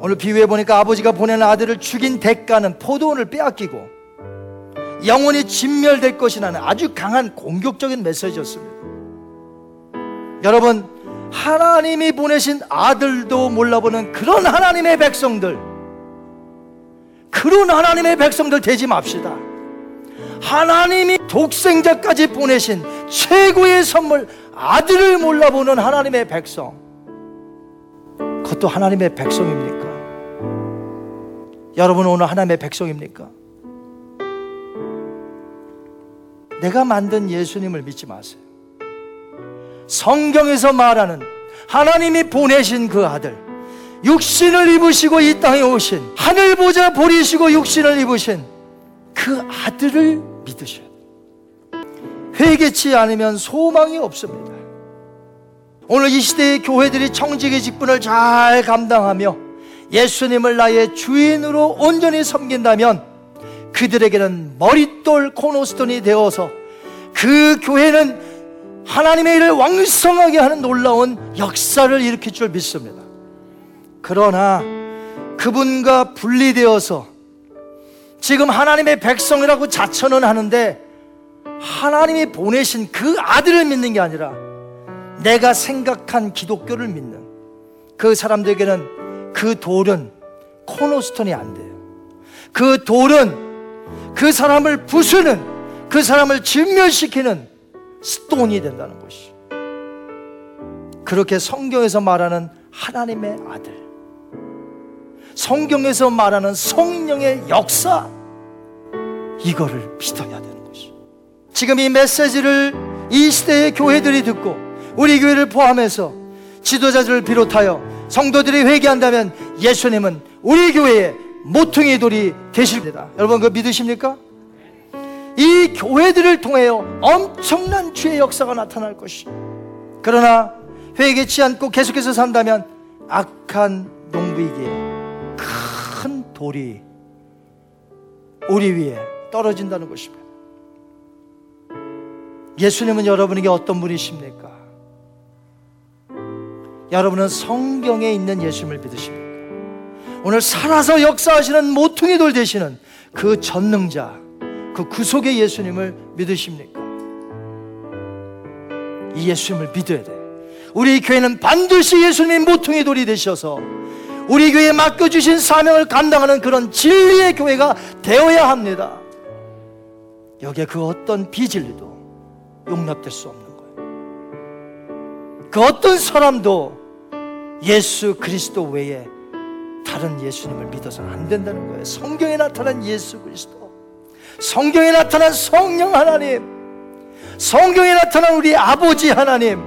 오늘 비유해 보니까 아버지가 보내는 아들을 죽인 대가는 포도원을 빼앗기고 영원히 진멸될 것이라는 아주 강한 공격적인 메시지였습니다. 여러분, 하나님이 보내신 아들도 몰라보는 그런 하나님의 백성들, 그런 하나님의 백성들 되지 맙시다. 하나님이 독생자까지 보내신 최고의 선물, 아들을 몰라보는 하나님의 백성. 그것도 하나님의 백성입니까? 여러분 오늘 하나님의 백성입니까? 내가 만든 예수님을 믿지 마세요. 성경에서 말하는 하나님이 보내신 그 아들, 육신을 입으시고 이 땅에 오신 하늘 보자 버리시고 육신을 입으신 그 아들을 믿으셔야. 회개치 않으면 소망이 없습니다. 오늘 이 시대의 교회들이 청직의 직분을 잘 감당하며 예수님을 나의 주인으로 온전히 섬긴다면 그들에게는 머릿돌 코노스톤이 되어서 그 교회는 하나님의 일을 왕성하게 하는 놀라운 역사를 일으킬 줄 믿습니다. 그러나 그분과 분리되어서 지금 하나님의 백성이라고 자처는 하는데 하나님이 보내신 그 아들을 믿는 게 아니라 내가 생각한 기독교를 믿는 그 사람들에게는 그 돌은 코노스톤이 안 돼요. 그 돌은 그 사람을 부수는 그 사람을 진멸시키는 스톤이 된다는 것이. 그렇게 성경에서 말하는 하나님의 아들. 성경에서 말하는 성령의 역사. 이거를 믿어야 되는 것이. 지금 이 메시지를 이 시대의 교회들이 듣고 우리 교회를 포함해서 지도자들을 비롯하여 성도들이 회개한다면 예수님은 우리 교회의 모퉁이 돌이 되십니다. 여러분 그 믿으십니까? 이 교회들을 통하여 엄청난 주의 역사가 나타날 것이. 그러나 회개치 않고 계속해서 산다면 악한 농부에게 큰 돌이 우리 위에 떨어진다는 것입니다. 예수님은 여러분에게 어떤 분이십니까? 여러분은 성경에 있는 예수님을 믿으십니까? 오늘 살아서 역사하시는 모퉁이 돌 되시는 그 전능자, 그 구속의 예수님을 믿으십니까? 이 예수님을 믿어야 돼. 우리 교회는 반드시 예수님의 모퉁이 돌이 되셔서 우리 교회에 맡겨주신 사명을 감당하는 그런 진리의 교회가 되어야 합니다. 여기에 그 어떤 비진리도 용납될 수 없는 거예요. 그 어떤 사람도 예수 그리스도 외에 다른 예수님을 믿어서는 안 된다는 거예요. 성경에 나타난 예수 그리스도. 성경에 나타난 성령 하나님. 성경에 나타난 우리 아버지 하나님.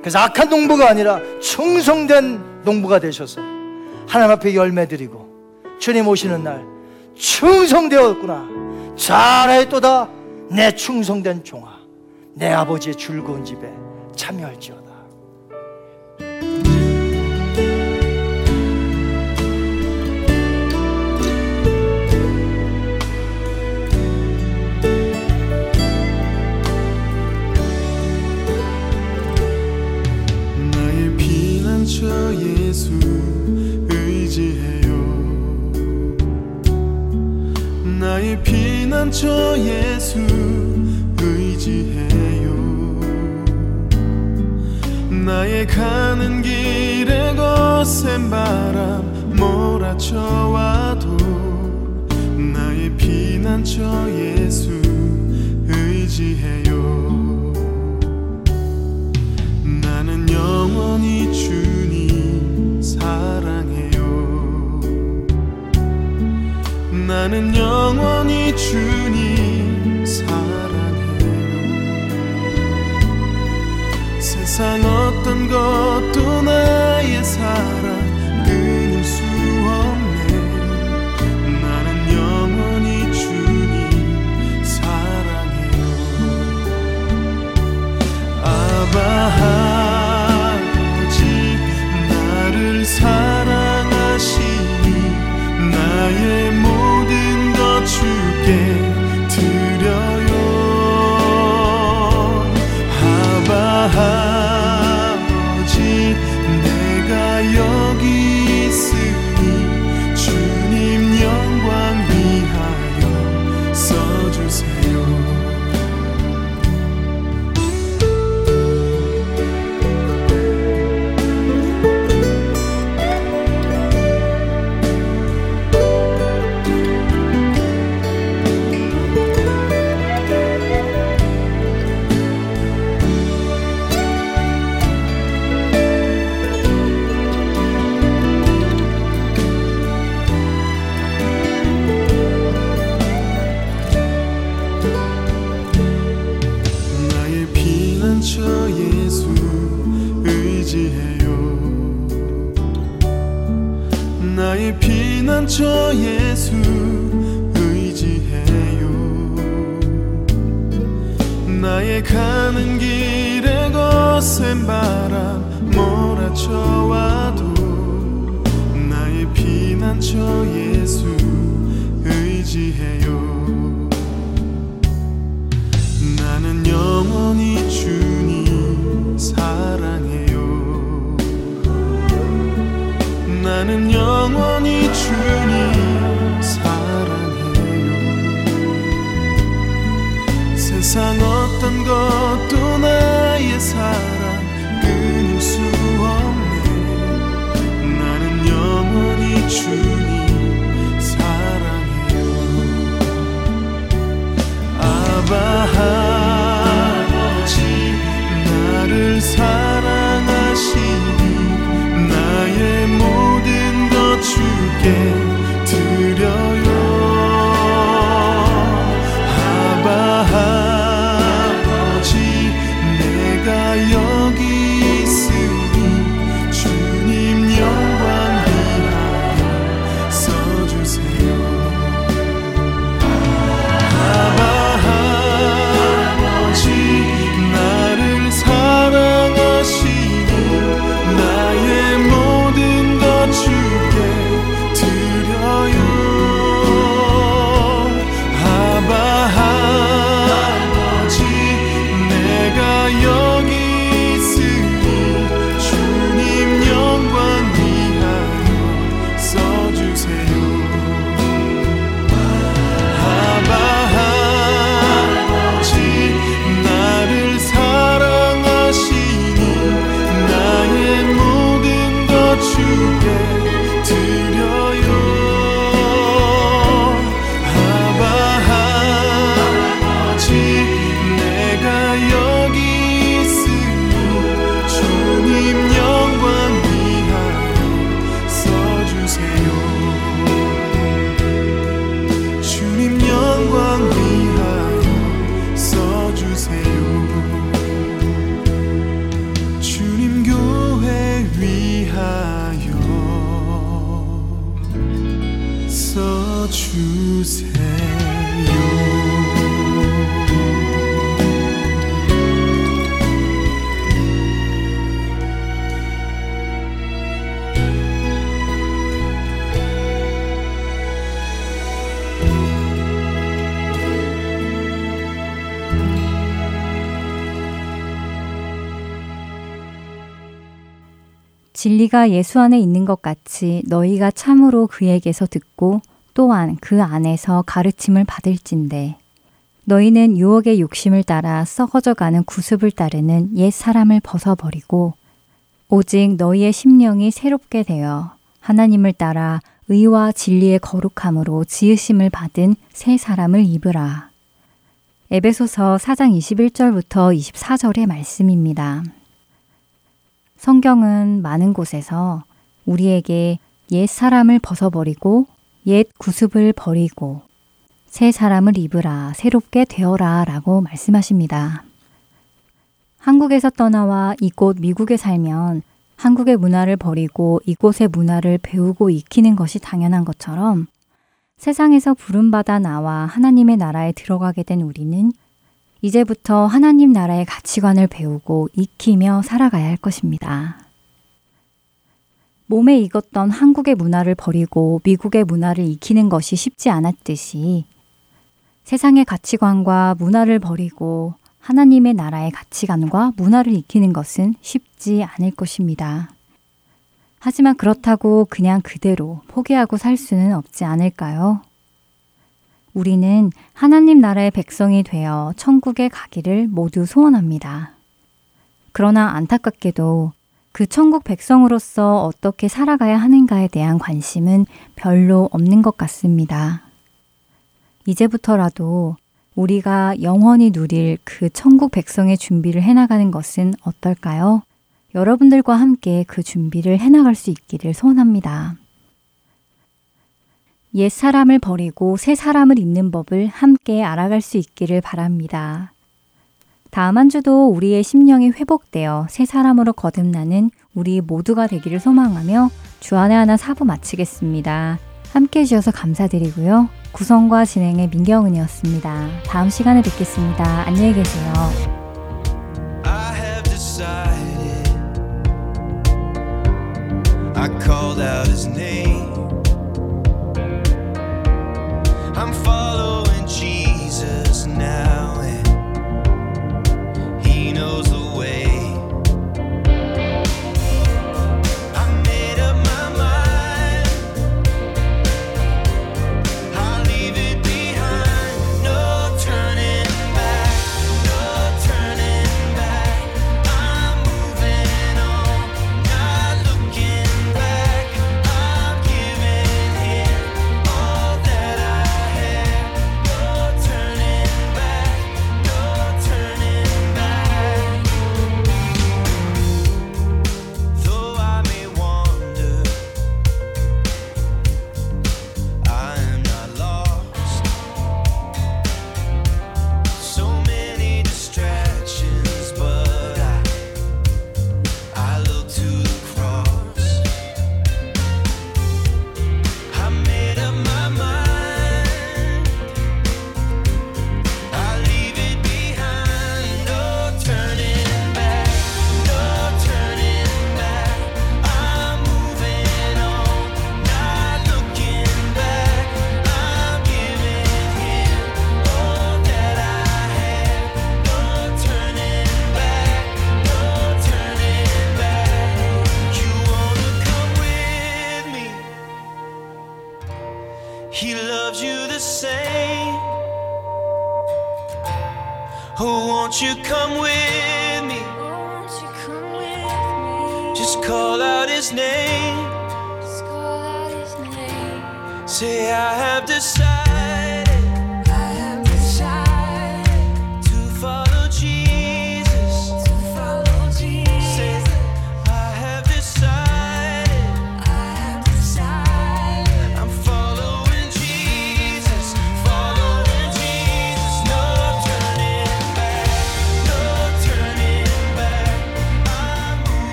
그래서 악한 농부가 아니라 충성된 농부가 되셔서 하나님 앞에 열매 드리고 주님 오시는 날 충성되었구나. 잘했도다. 내 충성된 종아. 내 아버지의 즐거운 집에 참여할지어다. 피난처 예수 의지해요. 나의 가는 길에 거센 바람 몰아쳐와도 나의 피난처 예수 의지해요 나는 영원 주께 진리가 예수 안에 있는 것 같이 너희가 참으로 그에게서 듣고 또한 그 안에서 가르침을 받을진대. 너희는 유혹의 욕심을 따라 썩어져 가는 구습을 따르는 옛 사람을 벗어버리고 오직 너희의 심령이 새롭게 되어 하나님을 따라 의와 진리의 거룩함으로 지으심을 받은 새 사람을 입으라. 에베소서 4장 21절부터 24절의 말씀입니다. 성경은 많은 곳에서 우리에게 옛 사람을 벗어버리고 옛 구습을 버리고 새 사람을 입으라, 새롭게 되어라 라고 말씀하십니다. 한국에서 떠나와 이곳 미국에 살면 한국의 문화를 버리고 이곳의 문화를 배우고 익히는 것이 당연한 것처럼 세상에서 부름받아 나와 하나님의 나라에 들어가게 된 우리는 이제부터 하나님 나라의 가치관을 배우고 익히며 살아가야 할 것입니다. 몸에 익었던 한국의 문화를 버리고 미국의 문화를 익히는 것이 쉽지 않았듯이 세상의 가치관과 문화를 버리고 하나님의 나라의 가치관과 문화를 익히는 것은 쉽지 않을 것입니다. 하지만 그렇다고 그냥 그대로 포기하고 살 수는 없지 않을까요? 우리는 하나님 나라의 백성이 되어 천국에 가기를 모두 소원합니다. 그러나 안타깝게도 그 천국 백성으로서 어떻게 살아가야 하는가에 대한 관심은 별로 없는 것 같습니다. 이제부터라도 우리가 영원히 누릴 그 천국 백성의 준비를 해나가는 것은 어떨까요? 여러분들과 함께 그 준비를 해나갈 수 있기를 소원합니다. 옛 사람을 버리고 새 사람을 입는 법을 함께 알아갈 수 있기를 바랍니다. 다음 한 주도 우리의 심령이 회복되어 새 사람으로 거듭나는 우리 모두가 되기를 소망하며 주안의 하나 사부 마치겠습니다. 함께 해주셔서 감사드리고요. 구성과 진행의 민경은이었습니다. 다음 시간에 뵙겠습니다. 안녕히 계세요. I called out his name. Following Jesus now, and he knows